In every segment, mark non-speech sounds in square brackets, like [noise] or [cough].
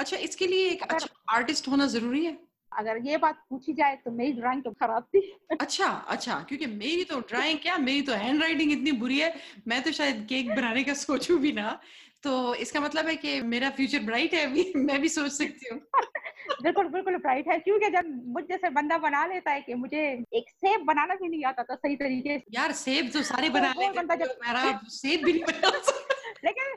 अच्छा इसके लिए एक अच्छा आर्टिस्ट होना ज़रूरी है? अगर ये बात पूछी जाए तो मेरी ड्राइंग तो खराब थी। अच्छा अच्छा क्योंकि मेरी तो ड्राइंग क्या मेरी तो हैंड राइटिंग इतनी बुरी है मैं तो शायद केक बनाने का सोचूं भी ना। तो इसका मतलब है कि मेरा फ्यूचर ब्राइट है अभी मैं भी सोच सकती हूँ। बिल्कुल बिल्कुल ब्राइट है। क्योंकि जब मुझ जैसे बंदा बना लेता है कि मुझे एक सेब बनाना भी नहीं आता था सही तरीके से। यार सेब तो सारे तो बना लेते बंदा जब मेरा सेब भी नहीं बना [laughs] लेकिन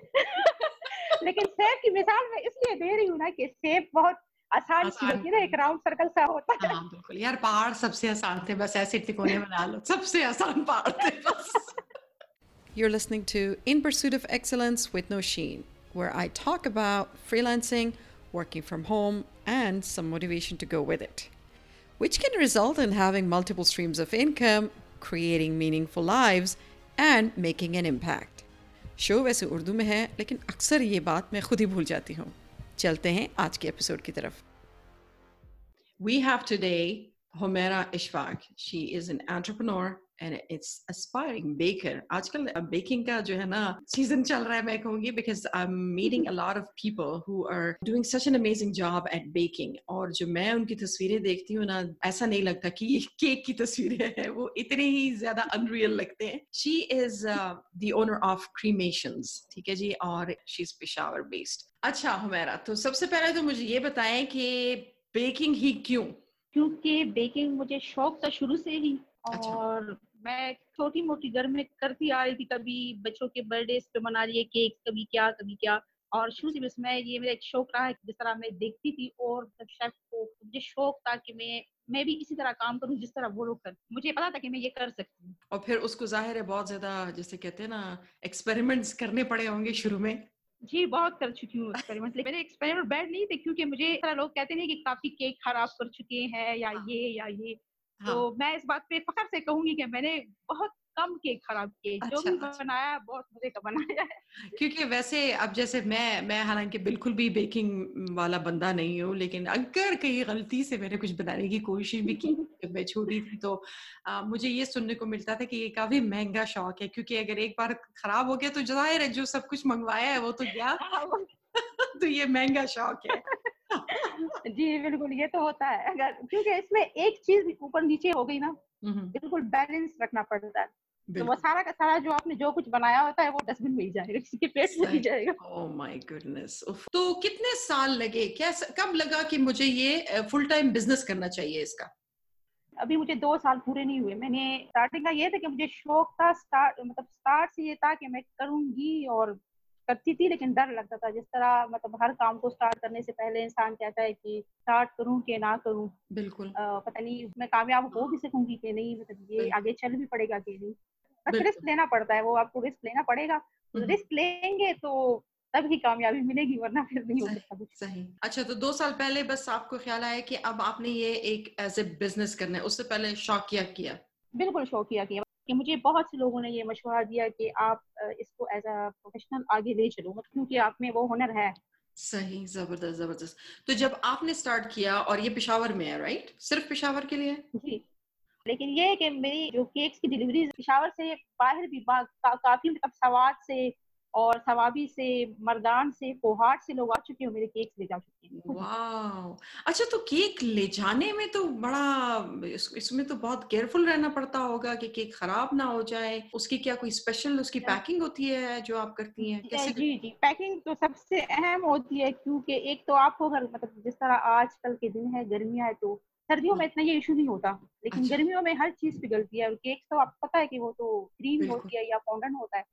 लेकिन सेब की मिसाल मैं इसलिए दे रही हूँ ना कि सेब बहुत आसान चीज होती है ना एक राउंड सर्कल सा होता है हाँ बिल्कुल यार पहाड़ सबसे आसान थे बस ऐसे तिकोने बना लो सबसे आसान पहाड़ थे बस You're listening to In Pursuit of Excellence with Nosheen, where I talk about freelancing, working from home, and some motivation to go with it, which can result in having multiple streams of income, creating meaningful lives, and making an impact. Show वैसे उर्दू में है, लेकिन अक्सर ये बात मैं खुद ही भूल जाती हूँ चलते हैं आज के एपिसोड की तरफ़ we have today Humaira Ishfaq. She is an entrepreneur and it's aspiring baker. आजकल baking का जो है ना season चल रहा है मैं कहूँगी because I'm meeting a lot of people who are doing such an amazing job at baking. और जो मैं उनकी तस्वीरें देखती हूँ ना ऐसा नहीं लगता कि ये केक की तस्वीरें हैं वो इतने ही ज़्यादा unreal लगते हैं. She is uh, the owner of Cremations. ठीक है जी और she's Peshawar based. अच्छा हुमेरा तो सबसे पहले तो मुझे ये बताएँ कि बेकिंग ही क्यों क्योंकि बेकिंग मुझे शौक था शुरू से ही अच्छा। मैं छोटी मोटी घर में करती आ रही थी कभी बच्चों के बर्थडे पे मना रही है केक कभी क्या कभी क्या। और शुरू से बस मैं ये मेरा एक शौक रहा है जिस तरह मैं देखती थी और शेफ को मुझे शौक था कि मैं मैं भी इसी तरह काम करूँ जिस तरह वो लोग कर मुझे पता था कि मैं ये कर सकती हूँ। और फिर उसको ज़ाहिर है बहुत ज़्यादा जैसे कहते हैं ना एक्सपेरिमेंट्स करने पड़े होंगे शुरू में। जी बहुत कर चुकी हूँ एक्सपेरिमेंट मेरे एक्सपेरिमेंट बैड नहीं थे क्योंकि मुझे लोग कहते हैं कि काफ़ी केक खराब कर चुके हैं या हाँ। ये या ये। हाँ. तो मैं इस बात पे फखर से कहूँगी कि मैंने बहुत कम केक खराब किए अच्छा, जो भी अच्छा। बनाया बहुत मज़े का बनाया है क्योंकि वैसे अब जैसे मैं मैं हालाँकि बिल्कुल भी बेकिंग वाला बंदा नहीं हूँ लेकिन अगर कहीं गलती से मैंने कुछ बनाने की कोशिश भी की जब मैं छोटी थी तो आ, मुझे ये सुनने को मिलता था कि ये काफ़ी महँगा शौक है क्योंकि अगर एक बार खराब हो गया तो ज़ाहिर है जो सब कुछ मंगवाया है वो तो गया हाँ, [laughs] तो ये महँगा शौक है जी बिल्कुल ये तो होता है। अगर क्योंकि इसमें एक चीज़ ऊपर नीचे हो गई ना बिल्कुल बैलेंस रखना पड़ता है। तो वो सारा का सारा जो आपने जो कुछ बनाया होता है वो डस्टबिन में ही जाएगा किसी के पेट में ही जाएगा। ओह माय गुडनेस तो कितने साल लगे? क्या कब लगा कि मुझे ये फुल टाइम बिज़नेस करना चाहिए इसका? अभी मुझे दो साल पूरे नहीं हुए। मैंने स्टार्टिंग का ये था कि मुझे शौक था स्टार्ट मतलब स्टार्ट से ये था कि मैं करूँगी और करती थी लेकिन डर लगता था। जिस तरह मतलब हर काम को स्टार्ट करने से पहले इंसान कहता है कि स्टार्ट करूँ कि ना करूँ। बिल्कुल। आ, पता नहीं मैं कामयाब हो भी सकूँगी कि नहीं मतलब ये आगे चल भी पड़ेगा कि नहीं। बस रिस्क लेना पड़ता है वो आपको रिस्क लेना पड़ेगा। रिस्क हम्म। लेंगे तो तब ही कामयाबी मिलेगी वरना फिर नहीं हो सकता कुछ। सही। अच्छा तो दो साल पहले बस आपको ख्याल आया कि अब आपने ये एक एज ए बिज़नेस करना है उससे पहले शौकिया किया बिल्कुल शौकिया किया कि मुझे बहुत से लोगों ने ये मशवरा दिया कि आप इसको एज अ प्रोफेशनल आगे ले चलो मतलब क्योंकि आप में वो हुनर है। सही ज़बरदस्त ज़बरदस्त। तो जब आपने स्टार्ट किया और ये पिशावर में है राइट सिर्फ़ पिशावर के लिए? जी। लेकिन ये है कि मेरी जो केक्स की डिलीवरी पिशावर से बाहर भी का, काफ़ी मतलब सवाद से और सवाबी से मर्दान से कोहाट से लोग आ चुके हैं मेरे केक ले जा चुके हैं। वाह अच्छा तो केक ले जाने में तो बड़ा इस, इसमें तो बहुत केयरफुल रहना पड़ता होगा कि केक खराब ना हो जाए। उसकी क्या कोई स्पेशल उसकी पैकिंग होती है जो आप करती हैं? कैसे जी जी। पैकिंग तो सबसे अहम होती है क्योंकि एक तो आपको अगर मतलब जिस तरह आजकल के दिन है गर्मियाँ है तो सर्दियों में हाँ। इतना ये इशू नहीं होता। लेकिन अच्छा। गर्मियों में हर चीज़ पिघलती है और केक तो आपको पता है कि वो तो क्रीम होती है या फाउंडन होता है।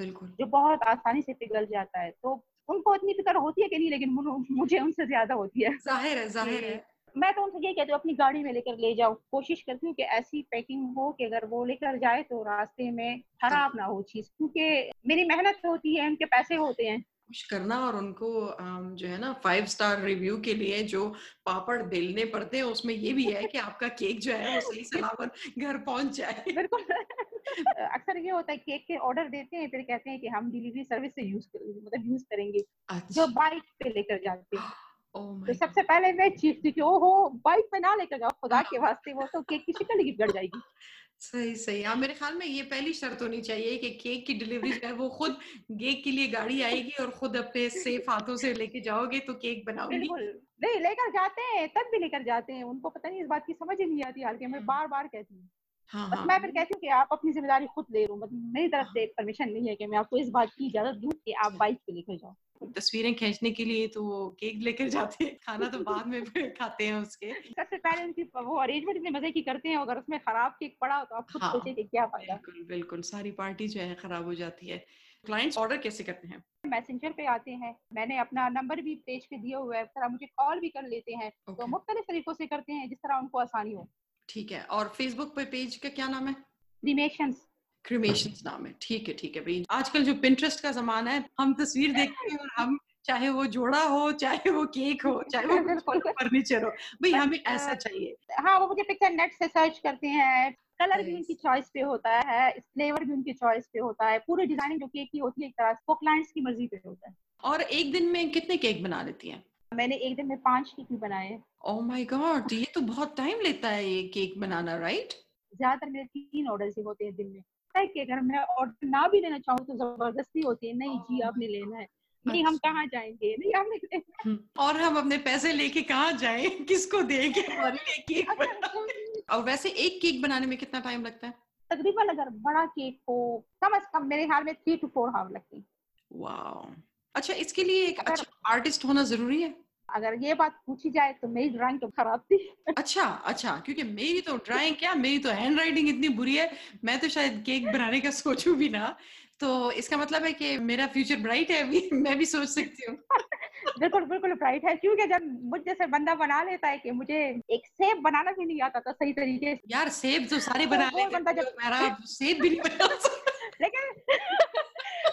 बिल्कुल। जो बहुत आसानी से पिघल जाता है तो उनको इतनी फ़िक्र होती है कि नहीं लेकिन मुझे उनसे ज़्यादा होती है। ज़ाहिर है ज़ाहिर है। मैं तो उनसे ये कहती हूँ अपनी गाड़ी में लेकर ले जाओ। कोशिश करती हूँ कि ऐसी पैकिंग हो कि अगर वो लेकर जाए तो रास्ते में खराब ना हो चीज़ क्योंकि मेरी मेहनत होती है उनके पैसे होते हैं। खुश करना और उनको जो है ना फाइव स्टार रिव्यू के लिए जो पापड़ बेलने पड़ते हैं उसमें ये भी है कि आपका केक जो है वो सही सलामत घर पहुँच जाए। बिल्कुल। [laughs] अक्सर ये होता है केक के ऑर्डर देते हैं फिर कहते हैं कि हम डिलीवरी सर्विस से यूज़ करेंगे मतलब यूज़ करेंगे। अच्छा। जो बाइक पे लेकर जाते हैं। Oh तो सबसे पहले मैं चीख थी कि ओहो बाइक पे ना लेकर जाओ खुदा के वास्ते वो तो केक की शिकल ही बिगड़ जाएगी। सही सही। हाँ मेरे ख्याल में ये पहली शर्त होनी चाहिए कि केक की डिलीवरी जो है वो खुद केक के लिए गाड़ी आएगी और खुद अपने सेफ़ हाथों से लेके जाओगे तो केक बनाओगी नहीं लेकर जाते हैं तब भी लेकर जाते हैं। उनको पता नहीं इस बात की समझ ही नहीं आती हाल मैं बार बार कहती हूँ। हाँ, हाँ, मैं फिर कहती हूँ कि आप अपनी ज़िम्मेदारी खुद ले लो। मतलब मेरी तरफ़ से परमिशन नहीं है कि मैं आपको इस बात की इजाज़त दूँ कि आप बाइक पे लेकर जाओ। तस्वीरें खींचने के लिए तो वो केक लेकर जाते हैं। खाना तो बाद में खाते हैं उसके। सबसे पहले उनकी वो अरेंजमेंट इतने मज़े की करते हैं अगर उसमें खराब केक पड़ा हो तो आप खुद हाँ, सोचे कि क्या फ़ायदा। बिल्कुल बिल्कुल सारी पार्टी जो है खराब हो जाती है। क्लाइंट्स ऑर्डर कैसे करते हैं? मैसेंजर पे आते हैं। मैंने अपना नंबर भी पेज पे दिया हुआ है। तरह मुझे कॉल भी कर लेते हैं तो okay. तो मुख्तलिफ़ तरीकों से करते हैं जिस तरह उनको आसानी हो। ठीक है और फेसबुक पे पेज का क्या नाम है? क्रीमेशंस क्रीमेशन नाम है। ठीक है ठीक है भाई। आजकल जो पिंटरेस्ट का जमाना है हम तस्वीर देखते हैं और हम चाहे वो जोड़ा हो चाहे वो केक हो चाहे वो फर्नीचर [laughs] हो भाई हमें ऐसा चाहिए। हाँ वो मुझे पिक्चर नेट से सर्च करते हैं। कलर भी उनकी चॉइस पे होता है फ्लेवर भी उनकी चॉइस पे होता है पूरी डिज़ाइनिंग जो केक की होती है एक तरह से वो क्लाइंट्स की मर्ज़ी पे होता है। और एक दिन में कितने केक बना लेती हैं? मैंने एक दिन में पाँच केक भी बनाए ओह माय गॉड ये तो बहुत टाइम लेता है ये केक बनाना राइट ज़्यादातर मेरे तीन ऑर्डर ही होते हैं दिन में। कि अगर मैं ऑर्डर ना भी लेना चाहूँ तो ज़बरदस्ती होती है नहीं जी आपने लेना है। नहीं हम अच्छा। कहाँ जाएँगे? नहीं हमने हम्म, और हम अपने पैसे लेके कहाँ जाए? किसको देंगे? [laughs] केक और वैसे एक केक बनाने में कितना टाइम लगता है? तकरीबन अगर बड़ा केक हो कम अज कम मेरे ख्याल में थ्री टू फोर हावर लगती है। वाह अच्छा इसके लिए एक अच्छा आर्टिस्ट होना ज़रूरी है? अगर ये बात पूछी जाए तो मेरी ड्राइंग तो खराब थी। अच्छा अच्छा क्योंकि मेरी तो ड्राइंग क्या मेरी तो हैंड राइटिंग इतनी बुरी है मैं तो शायद केक बनाने का सोचूं भी ना। तो इसका मतलब है कि मेरा फ्यूचर ब्राइट है अभी [laughs] मैं भी सोच सकती हूँ। बिल्कुल बिल्कुल ब्राइट है क्योंकि जब मुझ जैसे बंदा बना लेता है कि मुझे एक सेब बनाना भी नहीं आता था सही तरीके से। यार सेब तो सारे तो बना लेते बंदा जब मेरा सेब भी नहीं बना [laughs] लेकिन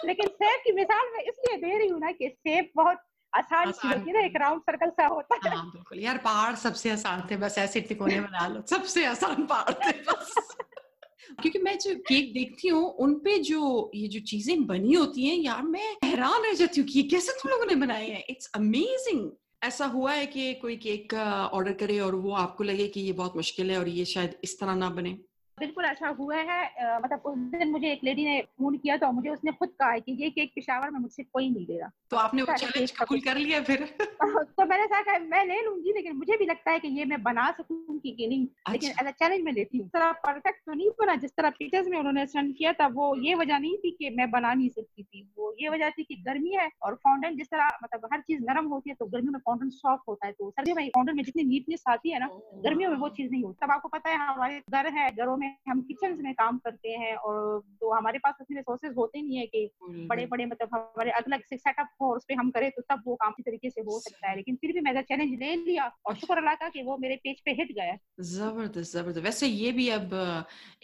लेकिन सेब की मिसाल मैं इसलिए दे रही हूँ ना कि सेब बहुत आसान चीज़ होती है ना एक राउंड सर्कल सा होता है। हाँ बिल्कुल। यार पहाड़ सबसे आसान थे बस ऐसे तिकोने बना लो। सबसे आसान पहाड़ थे बस। [laughs] क्योंकि मैं जो केक देखती हूँ उनपे जो ये जो चीज़ें बनी होती हैं यार मैं हैरान रह जाती हूँ कि कैसे तुम लोगों ने बनाए हैं। इट्स अमेजिंग ऐसा हुआ है कि कोई केक ऑर्डर करे और वो आपको लगे कि ये बहुत मुश्किल है और ये शायद इस तरह ना बने। बिल्कुल ऐसा हुआ है मतलब उस दिन मुझे एक लेडी ने फ़ोन किया तो मुझे उसने खुद कहा है कि ये केक पिशावर में मुझसे कोई नहीं दे रहा। तो आपने वो चैलेंज कबूल कर लिया फिर? [laughs] तो मैंने कहा मैं ले लूँगी लेकिन मुझे भी लगता है कि ये मैं बना सकूँगी कि नहीं अच्छा। लेकिन एज चैलेंज में लेती हूँ। तरह परफेक्ट तो नहीं बना जिस तरह पिक्चर्स में उन्होंने सेंड किया था वो ये वजह नहीं थी कि मैं बना नहीं सकती थी। वो ये वजह थी कि गर्मी है और फाउंटेन जिस तरह मतलब हर चीज़ नरम होती है तो गर्मियों में फाउंटेन सॉफ्ट होता है तो सर्दियों में फाउंटेन में जितनी नीटनेस आती है ना गर्मियों में वो चीज़ नहीं होती। तब आपको पता है हमारे घर है घरों में हम किचन में काम करते हैं और तो हमारे पास उतने रिसोर्सेज होते नहीं है कि बड़े बड़े मतलब हमारे अलग से सेटअप हो उस पर हम करें तो तब वो काम की तरीके से हो सकता है। लेकिन फिर भी मैं चैलेंज ले लिया और शुक्र अल्लाह का कि वो मेरे पेज पे हिट गया। ज़बरदस्त ज़बरदस्त। वैसे ये भी अब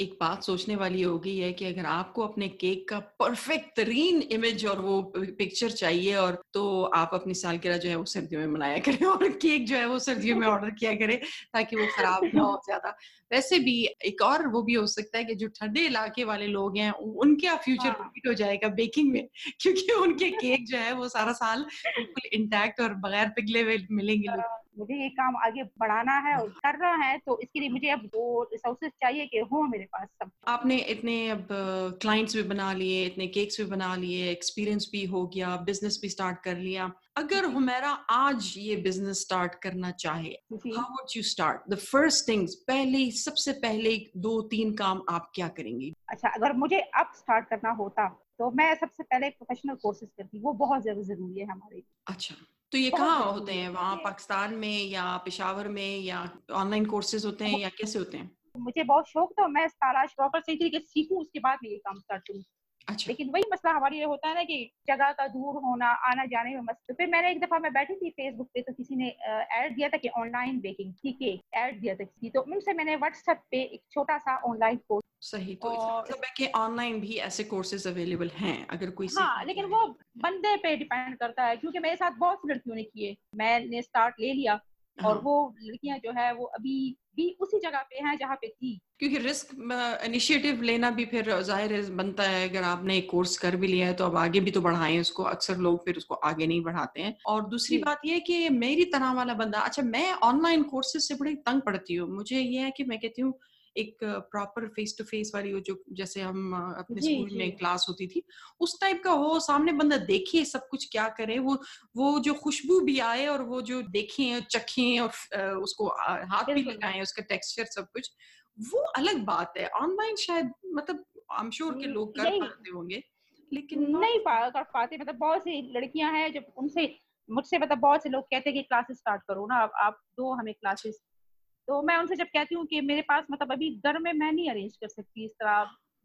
एक बात सोचने वाली हो गई है कि अगर आपको अपने केक का परफेक्ट तरीन इमेज और वो पिक्चर चाहिए और तो आप अपनी सालगिरह जो है वो सर्दियों में मनाया करें और केक जो है वो सर्दियों में ऑर्डर किया करें ताकि वो खराब ना हो ज़्यादा। वैसे भी एक और वो भी हो सकता है कि जो ठंडे इलाके वाले लोग हैं उनका फ्यूचर हाँ. हो जाएगा बेकिंग में [laughs] क्योंकि उनके केक जो है वो सारा साल बिल्कुल इंटैक्ट और बगैर पिघले हुए मिलेंगे लोग हाँ, मुझे ये काम आगे बढ़ाना है और कर रहा है तो इसके लिए मुझे अब वो रिसोर्सेज चाहिए कि हो मेरे पास सब। आपने इतने अब क्लाइंट्स भी बना लिए इतने केक्स भी बना लिए एक्सपीरियंस भी हो गया बिज़नेस भी स्टार्ट कर लिया। अगर हुमेरा आज ये बिज़नेस स्टार्ट करना चाहे how would you start the first things पहले सबसे पहले दो तीन काम आप क्या करेंगे? अच्छा अगर मुझे अब स्टार्ट करना होता तो मैं सबसे पहले प्रोफेशनल कोर्सेज करती वो बहुत ज़्यादा ज़रूरी है हमारे अच्छा। तो ये कहाँ होते हैं? वहाँ पाकिस्तान में या पिशावर में या ऑनलाइन कोर्सेज होते हैं या कैसे होते हैं? मुझे बहुत शौक था मैं तालाश प्रॉपर सही तरीके सीखूं उसके बाद में ये काम स्टार्ट करूँ। अच्छा। लेकिन वही मसला हमारे ये होता है ना कि जगह का दूर होना आना जाने में मसला तो फिर मैंने एक दफ़ा मैं बैठी थी फेसबुक पे तो किसी ने ऐड दिया था कि ऑनलाइन बेकिंग ठीक है? ऐड दिया था किसी तो उनसे मैंने व्हाट्सएप पे एक छोटा सा ऑनलाइन कोर्स सही तो मतलब है कि ऑनलाइन भी ऐसे कोर्सेज अवेलेबल हैं अगर कोई हाँ लेकिन वो बंदे पे डिपेंड करता है क्योंकि मेरे साथ बहुत लड़कियों ने किए मैंने स्टार्ट ले लिया और हाँ। वो लड़कियाँ जो है वो अभी भी उसी जगह पे हैं जहाँ पे थी। क्योंकि रिस्क इनिशिएटिव लेना भी फिर ज़ाहिर बनता है अगर आपने एक कोर्स कर भी लिया है तो अब आगे भी तो बढ़ाएँ उसको अक्सर लोग फिर उसको आगे नहीं बढ़ाते हैं। और दूसरी बात ये कि मेरी तरह वाला बंदा अच्छा मैं ऑनलाइन कोर्सेज से बड़ी तंग पड़ती हूँ मुझे ये है कि मैं कहती हूँ एक प्रॉपर फेस टू फेस वाली जो जैसे हम अपने स्कूल में क्लास होती थी उस टाइप का हो सामने बंदा देखे सब कुछ क्या करे वो वो जो खुशबू भी आए और वो जो देखें चखें और उसको हाथ भी लगाएँ उसका टेक्सचर सब कुछ वो अलग बात है। ऑनलाइन शायद मतलब आई एम श्योर के लोग कर पाते होंगे लेकिन नहीं पा, कर पाते मतलब बहुत सी लड़कियाँ हैं जब उनसे मुझसे मतलब बहुत से लोग कहते हैं कि क्लासेस स्टार्ट करो ना आप, आप दो हमें क्लासेस तो मैं उनसे जब कहती हूँ कि मेरे पास मतलब अभी घर में मैं नहीं अरेंज कर सकती इस तरह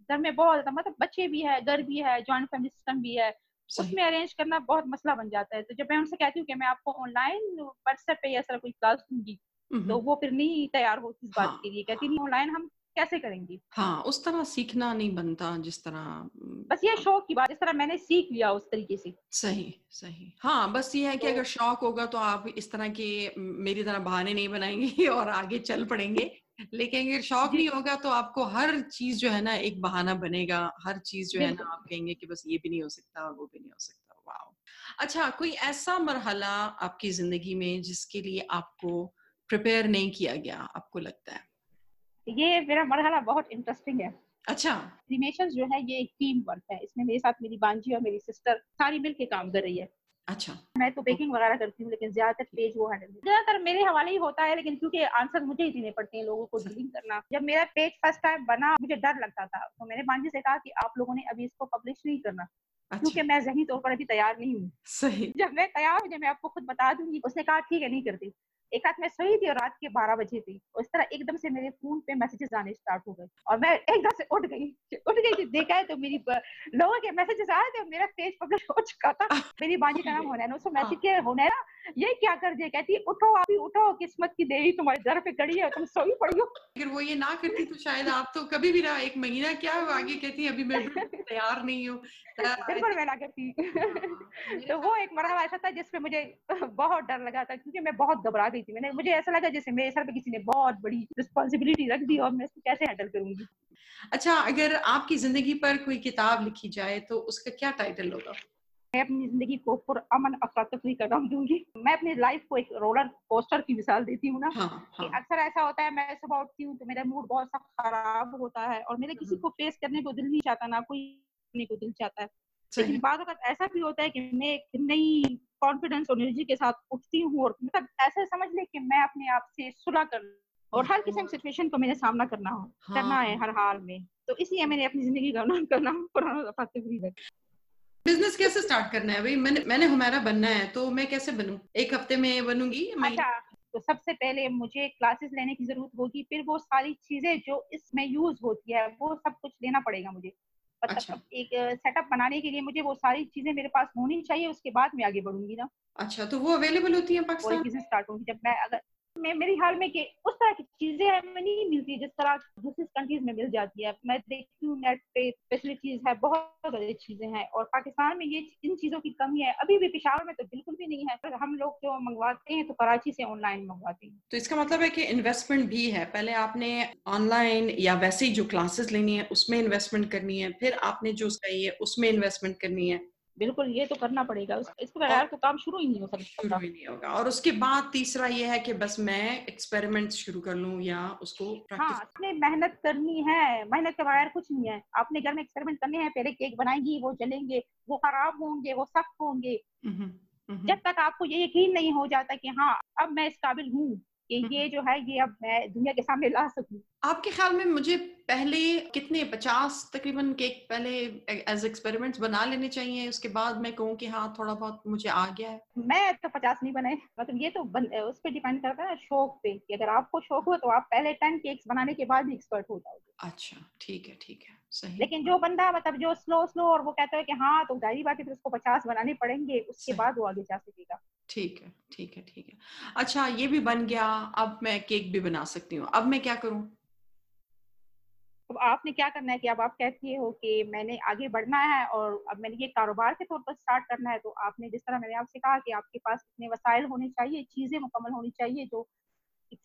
घर में बहुत ज़्यादा मतलब बच्चे भी है घर भी है ज्वाइंट फैमिली सिस्टम भी है उसमें अरेंज करना बहुत मसला बन जाता है। तो जब मैं उनसे कहती हूँ कि मैं आपको ऑनलाइन व्हाट्सएप पे या कोई क्लास दूँगी तो वो फिर नहीं तैयार होती इस बात हाँ, के लिए। कहती नहीं ऑनलाइन हम कैसे करेंगी? हाँ उस तरह सीखना नहीं बनता जिस तरह बस ये शौक की बात जिस तरह मैंने सीख लिया उस तरीके से। सही सही। हाँ बस ये है कि तो, अगर शौक होगा तो आप इस तरह के मेरी तरह बहाने नहीं बनाएँगे [laughs] और आगे चल पड़ेंगे। लेकिन अगर शौक नहीं होगा तो आपको हर चीज़ जो है ना एक बहाना बनेगा। हर चीज़ जो है ना आप कहेंगे कि बस ये भी नहीं हो सकता वो भी नहीं हो सकता। वाह अच्छा कोई ऐसा मरहला आपकी ज़िंदगी में जिसके लिए आपको प्रिपेयर नहीं किया गया आपको लगता है? ये मेरा मरहला बहुत इंटरेस्टिंग है। अच्छा। जो है ये एक टीम वर्क है। इसमें मेरे साथ मेरी बांजी और मेरी सिस्टर सारी मिलके काम कर रही है। अच्छा। मैं तो बेकिंग वगैरह करती हूँ लेकिन ज़्यादातर पेज वो हैंडल ज़्यादातर मेरे हवाले ही होता है लेकिन क्योंकि आंसर मुझे ही देने पड़ते हैं लोगों को डीलिंग करना। जब मेरा पेज फ़र्स्ट टाइम बना मुझे डर लगता था। तो मैंने बांजी से कहा कि आप लोगों ने अभी इसको पब्लिश नहीं करना। अच्छा। क्योंकि मैं जहनी तौर पर अभी तैयार नहीं हूँ। सही। जब मैं तैयार हूँ जब मैं आपको खुद बता दूँगी उसने कहा ठीक है नहीं करती। एक रात मैं सोई थी और रात के बारह बजे थी। इस तरह एकदम से मेरे फ़ोन पे मैसेजेस आने स्टार्ट हो गए। और मैं एकदम से उठ गई। उठ गई थी। देखा है तो मेरी लोगों के मैसेजेस आ रहे थे मेरा पेज पब्लिश हो चुका था। [laughs] मेरी बाजी का नाम होना है उसको मैसेज के होना है ना ये क्या कर दिया? कहती है उठो अभी उठो किस्मत की देवी तुम्हारे दर पे खड़ी है तुम सोई पड़ी हो। अगर वो ये ना करती तो शायद आप तो कभी भी ना एक महीना क्या आगे कहती है अभी मैं [laughs] तैयार नहीं हूँ। [laughs] बिल्कुल मैं ना करती। हाँ, तो वो एक मरहला ऐसा था जिसपे मुझे [laughs] बहुत डर लगा था क्योंकि मैं बहुत घबरा गई थी। मैंने मुझे ऐसा लगा जैसे मेरे सर पे किसी ने बहुत बड़ी रिस्पॉन्सिबिलिटी रख दी और मैं इसको कैसे हैंडल करूँगी? अच्छा अगर आपकी ज़िंदगी पर कोई किताब लिखी जाए तो उसका क्या टाइटल होगा? मैं अपनी ज़िंदगी को अमन अफरा तफरी का नाम दूँगी मैं अपनी लाइफ को एक रोलर कोस्टर की मिसाल देती हूँ ना हाँ, हाँ. अक्सर ऐसा होता है मैं सुबह उठती हूँ तो मेरा मूड बहुत सा खराब होता है और मेरे किसी हम्म। को फेस करने को दिल नहीं चाहता ना कोई करने को दिल चाहता है। लेकिन बाद अगर ऐसा भी होता है कि मैं एक नई कॉन्फिडेंस और एनर्जी के साथ उठती हूँ और मतलब ऐसा समझ ले कि मैं अपने आप से सुलह कर और हर किसी सिचुएशन को मेरे सामना करना हो हाँ, करना है हर हाल में। तो इसलिए मैंने अपनी ज़िंदगी का नाम करना बिज़नेस कैसे स्टार्ट करना है? भाई मैंने मैंने हमारा बनना है तो मैं कैसे बनूं? एक हफ़्ते में बनूँगी? अच्छा तो सबसे पहले मुझे क्लासेस लेने की ज़रूरत होगी फिर वो सारी चीज़ें जो इसमें यूज़ होती है वो सब कुछ लेना पड़ेगा मुझे। मतलब अच्छा। एक सेटअप बनाने के लिए मुझे वो सारी चीज़ें मेरे पास होनी चाहिए उसके बाद मैं आगे बढ़ूँगी ना। अच्छा तो वो अवेलेबल होती है पाकिस्तान? स्टार्ट होगी। जब मैं अगर मैं, मेरी हाल में कि उस तरह की चीज़ें हमें नहीं मिलती जिस तरह दूसरी कंट्रीज़ में मिल जाती है। मैं देखती हूँ नेट पे फैसिलिटीज़ है, बहुत सारी चीज़ें हैं और पाकिस्तान में ये इन चीज़ों की कमी है। अभी भी पिशावर में तो बिल्कुल भी नहीं है हम लोग जो मंगवाते हैं तो कराची से ऑनलाइन मंगवाते हैं। तो इसका मतलब है कि इन्वेस्टमेंट भी है। पहले आपने ऑनलाइन या वैसे ही जो क्लासेस लेनी है, उसमें इन्वेस्टमेंट करनी है, फिर आपने जो चाहिए उसमें इन्वेस्टमेंट करनी है। बिल्कुल ये तो करना पड़ेगा। इसके बगैर तो काम शुरू ही नहीं हो सकता। शुरू ही नहीं होगा। और उसके बाद तीसरा ये है कि बस मैं एक्सपेरिमेंट शुरू कर लूँ या उसको हाँ आपने मेहनत करनी है। मेहनत के बगैर कुछ नहीं है। आपने घर में एक्सपेरिमेंट करने हैं पहले केक बनाएँगी वो जलेंगे वो खराब होंगे वो सख्त होंगे। जब तक आपको ये यकीन नहीं हो जाता कि हाँ अब मैं इस काबिल हूँ कि ये जो है ये अब मैं दुनिया के सामने ला सकूँ। आपके ख्याल में मुझे पहले कितने पचास तकरीबन केक पहले एज एक्सपेरिमेंट्स बना लेने चाहिए? उसके बाद मैं कहूँ कि हाँ थोड़ा बहुत मुझे आ गया है। मैं तो पचास नहीं बनाए। मतलब ये तो बन, उस पर डिपेंड करता है शौक पे कि अगर आपको शौक हो तो आप पहले टेन केक्स बनाने के बाद ही एक्सपर्ट हो जाओगे। अच्छा ठीक है ठीक है सही। लेकिन जो बंदा मतलब जो स्लो स्लो और वो कहता है कि हाँ तो ज़ाहिर बात है फिर उसको पचास बनाने पड़ेंगे उसके बाद वो आगे जा सकेगा। ठीक है ठीक है ठीक है। अच्छा ये भी बन गया अब मैं केक भी बना सकती हूँ। अब मैं क्या करूँ? अब आपने क्या करना है कि अब आप कहती हो कि मैंने आगे बढ़ना है और अब मैंने ये कारोबार के तौर पर स्टार्ट करना है तो आपने जिस तरह मैंने आपसे कहा कि आपके पास इतने वसाइल होने चाहिए चीज़ें मुकम्मल होनी चाहिए जो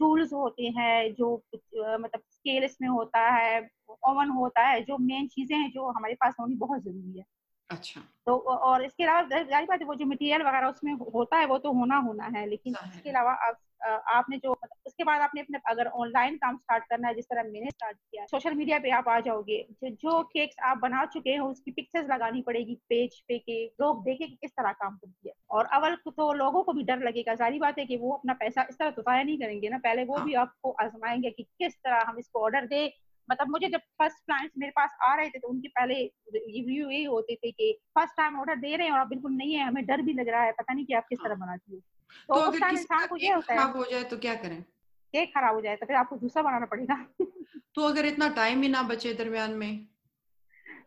टूल्स होते हैं जो मतलब स्केल इसमें होता है ओवन होता है जो मेन चीज़ें हैं जो हमारे पास होनी बहुत ज़रूरी है। अच्छा। तो और इसके अलावा ज़ाहिर बात है वो जो मटेरियल वगैरह उसमें होता है वो तो होना होना है लेकिन इसके अलावा आप आपने जो मतलब उसके बाद आपने अपने अगर ऑनलाइन काम स्टार्ट करना है जिस तरह मैंने स्टार्ट किया सोशल मीडिया पे आप आ जाओगे जो केक्स आप बना चुके हैं उसकी पिक्चर्स लगानी पड़ेगी पेज पे के लोग देखे कि किस तरह काम करती है और अवल तो लोगों को भी डर लगेगा सारी बात है कि वो अपना पैसा इस तरह तो नहीं करेंगे ना पहले वो हाँ। भी आपको आजमाएँगे कि किस तरह हम इसको ऑर्डर दे मतलब मुझे जब फ़र्स्ट क्लाइंट्स मेरे पास आ रहे थे तो उनके पहले रिव्यू यही होते थे कि फ़र्स्ट टाइम ऑर्डर दे रहे हैं और बिल्कुल नहीं है हमें डर भी लग रहा है पता नहीं कि आप किस तरह हाँ। बनाती हो तो, तो किसी का खराब ये हो। जाए तो क्या करें? केक खराब हो जाए तो फिर आपको दूसरा बनाना पड़ेगा। तो अगर इतना टाइम ही ना बचे दरमियान में।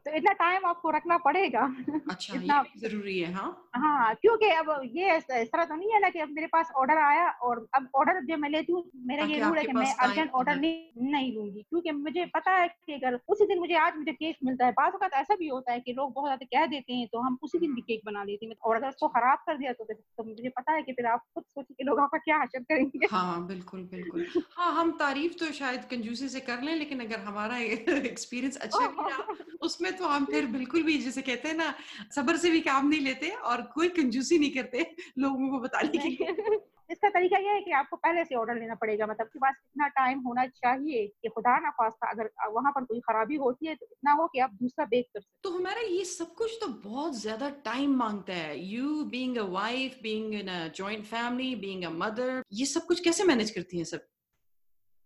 तो इतना टाइम आपको रखना पड़ेगा। अच्छा इतना ज़रूरी है हाँ? हाँ क्योंकि अब ये इस तरह तो नहीं है ना कि अब मेरे पास ऑर्डर आया और अब ऑर्डर जो मैं लेती हूँ मेरा ये रूल है कि मैं अर्जेंट ऑर्डर नहीं नहीं लूँगी। क्योंकि मुझे पता है कि अगर उसी दिन मुझे आज मुझे केक मिलता है वक्त ऐसा भी होता है कि लोग बहुत ज़्यादा कह देते हैं तो हम उसी दिन भी केक बना लेते हैं। और अगर उसको खराब कर दिया तो, तो मुझे पता है कि फिर आप खुद सोचिए कि लोग आपका क्या हासिल करेंगे। हाँ बिल्कुल बिल्कुल। हाँ हम तारीफ़ तो शायद कंजूसी से कर लें लेकिन अगर हमारा एक्सपीरियंस [laughs] अच्छा रहा [laughs] उसमें तो हम फिर बिल्कुल भी जैसे कहते हैं ना सबर से भी काम नहीं लेते और कोई कंजूसी नहीं करते लोगों को बताने के लिए। इसका तरीका यह है कि आपको पहले से ऑर्डर लेना पड़ेगा मतलब के पास इतना टाइम होना चाहिए कि खुदा ना खास्ता अगर वहाँ पर कोई खराबी होती है तो इतना हो कि आप दूसरा बेच कर सकते तो हमारा ये सब कुछ तो बहुत ज़्यादा टाइम माँगता है। You being a wife being in a joint family being a mother ये सब कुछ कैसे मैनेज करती हैं सब?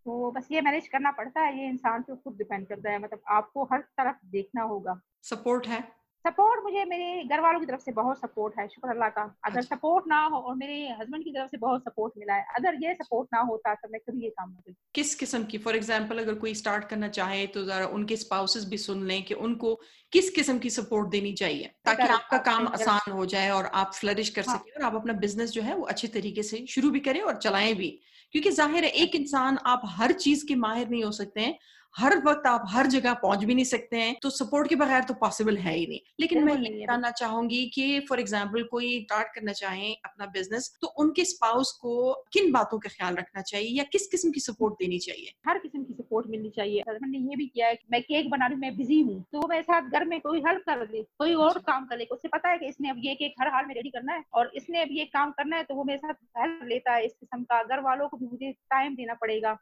तो बस ये मैनेज करना पड़ता है ये इंसान पे खुद डिपेंड करता है मतलब आपको हर तरफ़ देखना होगा। सपोर्ट है? सपोर्ट मुझे मेरे घर वालों की तरफ़ से बहुत सपोर्ट है शुक्र अल्लाह का। अगर अच्छा। सपोर्ट ना हो और मेरे हस्बैंड की तरफ़ से बहुत सपोर्ट मिला है अगर ये सपोर्ट ना होता तो मैं कभी ये काम नहीं किस किस्म की? फॉर एग्जांपल अगर कोई स्टार्ट करना चाहे तो जरा उनके स्पाउसेस भी सुन लें कि उनको किस किस्म की सपोर्ट देनी चाहिए ताकि आपका काम आसान हो जाए और आप फ्लरिश कर हाँ। सकें और आप अपना बिज़नेस जो है वो अच्छे तरीके से शुरू भी करें और चलाएँ भी। क्योंकि ज़ाहिर है एक इंसान आप हर चीज़ के माहिर नहीं हो सकते हैं। हर वक्त आप हर जगह पहुँच भी नहीं सकते हैं तो सपोर्ट के बगैर तो पॉसिबल है ही नहीं। लेकिन मैं ये बताना चाहूँगी कि फॉर एग्ज़ाम्पल कोई स्टार्ट करना चाहे अपना बिज़नेस तो उनके स्पाउस को किन बातों का ख्याल रखना चाहिए या किस किस्म की सपोर्ट देनी चाहिए? हर किस्म की सपोर्ट मिलनी चाहिए। मैंने ये भी किया है मैं केक बना रही मैं बिज़ी हूँ तो मेरे साथ घर में कोई हेल्प कर ले कोई और अच्छा। काम कर ले। उसे पता है कि इसने अब ये केक हर हाल में रेडी करना है और इसने अब ये काम करना है तो वो मेरे साथ हेल्प लेता है। इस किस्म का घर वालों को भी मुझे टाइम देना पड़ेगा।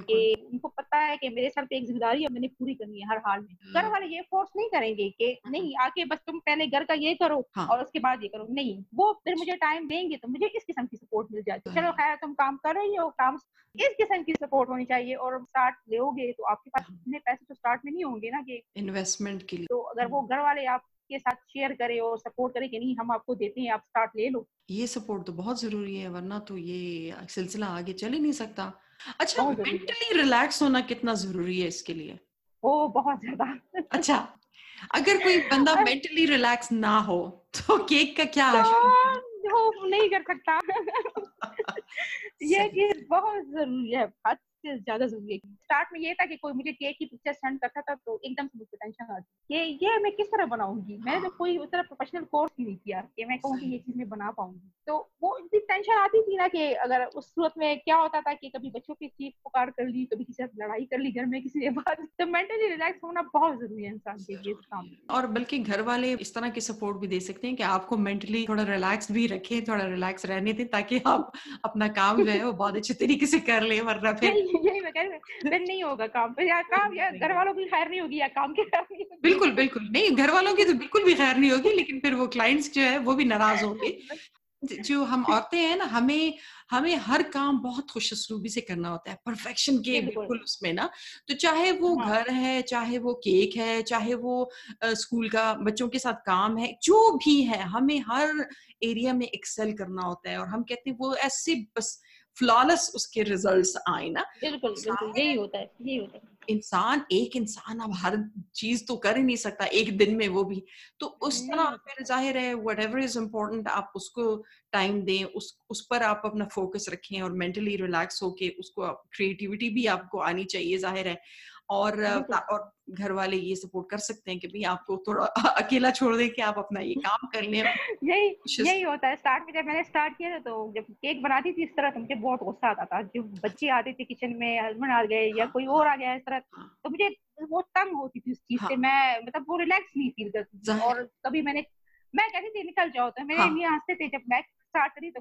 कि उनको पता है कि मेरे सर पे एक ज़िम्मेदारी है मैंने पूरी करनी है हर हाल में। घर। वाले ये फोर्स नहीं करेंगे कि। नहीं आके बस तुम पहले घर का ये करो हाँ. और उसके बाद ये करो। नहीं वो फिर मुझे टाइम देंगे तो मुझे इस किस्म की सपोर्ट मिल जाती है। चलो खैर तुम काम कर रही हो काम इस किस्म की सपोर्ट होनी चाहिए और स्टार्ट लोगे तो आपके पास हाँ। इतने पैसे तो स्टार्ट में नहीं होंगे ना कि इन्वेस्टमेंट के लिए। तो अगर वो घर वाले आप के साथ शेयर करे और सपोर्ट करे कि नहीं हम आपको देते हैं आप स्टार्ट ले लो। ये सपोर्ट तो बहुत ज़रूरी है वरना तो ये सिलसिला आगे चल ही नहीं सकता। अच्छा मेंटली रिलैक्स होना कितना ज़रूरी है इसके लिए? ओ बहुत ज़्यादा। अच्छा अगर कोई बंदा मेंटली रिलैक्स ना हो तो केक का क्या तो नहीं कर सकता। [laughs] ये चीज़ बहुत ज़रूरी है। से ज़्यादा ज़रूरी है। स्टार्ट में ये था कि कोई मुझे केक की पिक्चर सेंड करता था तो एकदम से मुझे टेंशन आती कि ये मैं किस तरह बनाऊँगी? मैंने तो। कोई उस तरह प्रोफेशनल कोर्स ही नहीं किया कि मैं कहूँ कि ये चीज़ मैं बना पाऊँगी। तो वो इतनी टेंशन आती थी ना कि अगर उस सूरत में क्या होता था कि कभी बच्चों की चीख पुकार कर ली कभी किसी से लड़ाई कर ली घर में किसी के। बाद तो मेंटली रिलैक्स होना बहुत ज़रूरी है इंसान के लिए काम और बल्कि घर वाले इस तरह की सपोर्ट भी दे सकते हैं कि आपको मेंटली थोड़ा रिलैक्स भी रखें थोड़ा रिलैक्स रहने दें ताकि आप अपना काम जो है वो बहुत अच्छे तरीके से कर ले वरना फिर यही मैं कह रही फिर नहीं होगा काम फिर या काम या घर वालों की खैर नहीं होगी या काम की खैर नहीं होगी। बिल्कुल बिल्कुल नहीं घर वालों की तो बिल्कुल भी खैर नहीं होगी लेकिन फिर वो क्लाइंट्स जो है वो भी नाराज़ होंगे। जो हम औरतें हैं ना हमें हमें हर काम बहुत खुश असलूबी से करना होता है परफेक्शन के बिल्कुल। उसमें ना। तो चाहे वो हाँ. घर है चाहे वो केक है चाहे वो स्कूल का बच्चों के साथ काम है जो भी है हमें हर एरिया में एक्सेल करना होता है और हम कहते हैं वो ऐसे बस फ्लॉलेस उसके रिजल्ट्स आए ना बिल्कुल बिल्कुल यही होता है यही होता है। इंसान एक इंसान अब हर चीज़ तो कर ही नहीं सकता एक दिन में वो भी। तो उस तरह फिर ज़ाहिर है वट एवर इज़ इम्पोर्टेंट आप उसको टाइम दें उस उस पर आप अपना फोकस रखें और मेंटली रिलैक्स होके उसको क्रिएटिविटी भी आपको आनी चाहिए ज़ाहिर है। और और घर वाले ये सपोर्ट कर सकते हैं कि भाई आपको थोड़ा [laughs] अकेला छोड़ दें कि आप अपना ये काम कर लें यही यही होता है स्टार्ट में जब मैंने स्टार्ट किया था तो जब केक बनाती थी इस तरह तो मुझे बहुत गुस्सा आता था जो बच्चे आते थे किचन में हस्बैंड आ गए या हाँ। कोई और आ गया इस तरह हाँ। तो मुझे वो तंग होती थी उस चीज़ से हाँ। मैं मतलब वो रिलैक्स नहीं फील करती थी और कभी मैंने मैं कहती थी निकल जाओ तो मेरे लिए हँसते थे जब मैं स्टार्ट करी तो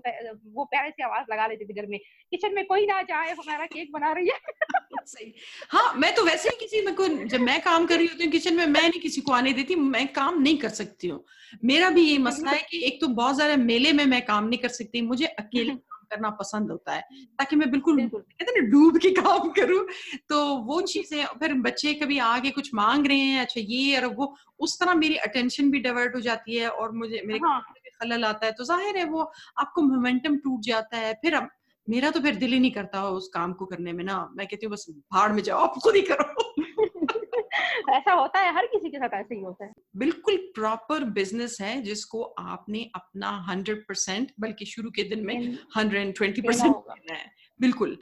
वो प्यारे से आवाज़ लगा लेती थी घर में किचन में कोई ना जाए हमारा केक बना रही है। [laughs] सही। हाँ मैं तो वैसे ही किसी में को जब मैं काम कर रही होती हूँ किचन में मैं नहीं किसी को आने देती मैं काम नहीं कर सकती हूँ। मेरा भी ये मसला है कि एक तो बहुत ज़्यादा मेले में मैं काम नहीं कर सकती मुझे अकेले [laughs] करना पसंद होता है ताकि मैं बिल्कुल कहते ना डूब के काम करूँ तो वो चीज़ें फिर बच्चे कभी आगे कुछ मांग रहे हैं अच्छा ये और वो उस तरह मेरी अटेंशन भी डाइवर्ट हो जाती है और मुझे मेरे हाँ. खलल आता है। तो ज़ाहिर है वो आपको मोमेंटम टूट जाता है। फिर अब मेरा तो फिर दिल ही नहीं करता उस काम को करने में ना। मैं कहती हूँ बस भाड़ में जाओ आप खुद ही करो। [laughs] ऐसा होता है हर किसी के साथ ऐसे ही होता है। बिल्कुल प्रॉपर बिज़नेस है जिसको आपने अपना हंड्रेड परसेंट बल्कि शुरू के दिन में हंड्रेड एंड ट्वेंटी परसेंट करना है। बिल्कुल।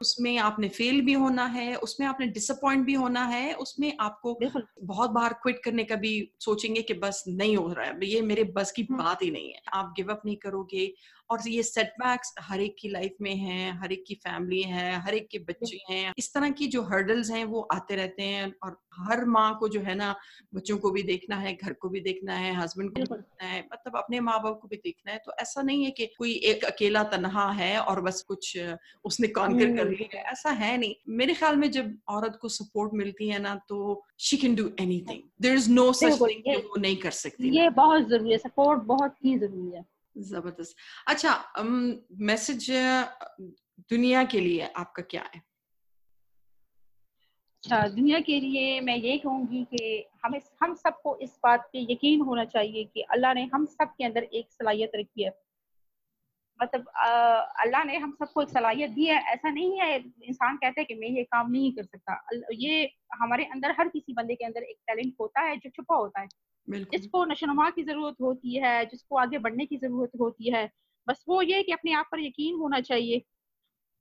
उसमें आपने फेल भी होना है उसमें आपने डिसअपॉइंट भी होना है उसमें आपको बहुत बार क्विट करने का भी सोचेंगे कि बस नहीं हो रहा है। ये मेरे बस की हम्म। बात ही नहीं है। आप गिव अप नहीं करोगे और ये सेटबैक्स हर एक की लाइफ में है हर एक की फैमिली है हर एक के बच्चे हैं। इस तरह की जो हर्डल्स हैं वो आते रहते हैं और हर माँ को जो है ना बच्चों को भी देखना है घर को भी देखना है हस्बैंड को भी देखना है मतलब अपने माँ बाप को भी देखना है। तो ऐसा नहीं है कि कोई एक अकेला तनहा है और बस कुछ उसने कॉन्कर कर लिया है ऐसा है नहीं। मेरे ख्याल में जब औरत को सपोर्ट मिलती है ना तो she can do anything there is no such thing वो नहीं कर सकती ये बहुत ज़रूरी है सपोर्ट बहुत ही ज़रूरी है। ज़बरदस्त। अच्छा मैसेज दुनिया के लिए आपका क्या है? अच्छा दुनिया के लिए मैं ये कहूँगी कि हमें, हम सबको इस बात पे यकीन होना चाहिए कि अल्लाह ने हम सब के अंदर एक सलाहियत रखी है। मतलब अल्लाह ने हम सबको एक सलाहियत दी है। ऐसा नहीं है, इंसान कहता है कि मैं ये काम नहीं कर सकता। ये हमारे अंदर, हर किसी बंदे के अंदर एक टैलेंट होता है जो छुपा होता है। जिसको नशोनुमा की ज़रूरत होती है, जिसको आगे बढ़ने की ज़रूरत होती है, बस वो ये कि अपने आप पर यकीन होना चाहिए।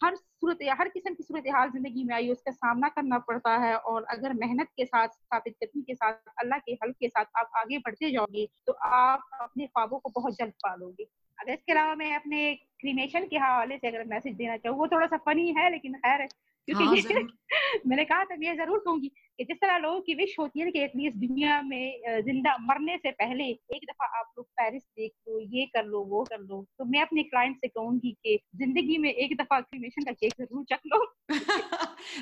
हर सूरत, हर किस्म की सूरत हाल ज़िंदगी में आई उसका सामना करना पड़ता है और अगर मेहनत के साथ, साबित कदमी के साथ, अल्लाह के हल के साथ आप आगे बढ़ते जाओगे तो आप अपने ख्वाबों को बहुत जल्द पालोगे। अगर इसके अलावा मैं अपने क्रीमेशन के हवाले से अगर मैसेज देना चाहूँ, वो थोड़ा सा फनी है, लेकिन खैर क्योंकि हाँ, [laughs] मैंने कहा था मैं ज़रूर कहूँगी कि जिस तरह लोगों की विश होती है कि एटलीस्ट दुनिया में ज़िंदा मरने से पहले एक दफ़ा आप लोग पेरिस देख लो ये कर लो वो कर लो तो मैं अपने क्लाइंट से कहूँगी कि ज़िंदगी में एक दफ़ा क्रीमेशन का केक ज़रूर चख लो।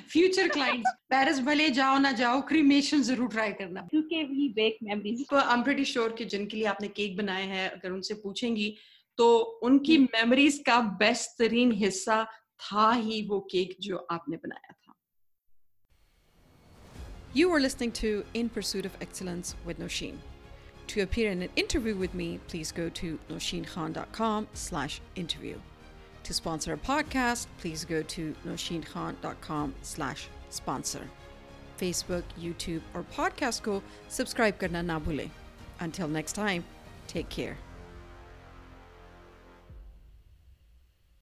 फ्यूचर क्लाइंट पेरिस भले जाओ ना जाओ क्रीमेशन ज़रूर ट्राई करना। क्योंकि we bake memories I am pretty sure कि जिनके लिए आपने केक बनाए हैं अगर उनसे पूछेंगी तो उनकी मेमोरीज हम्म। का बेस्ट तरीन हिस्सा था ही वो केक जो आपने बनाया था You are listening to In Pursuit of Excellence with Noshin. To appear in an interview with me, please go to noshinkhan.com slash interview. To sponsor a podcast, please go to noshinkhan.com slash sponsor. Facebook, YouTube or podcast को subscribe करना ना भूलें. Until next time, take care.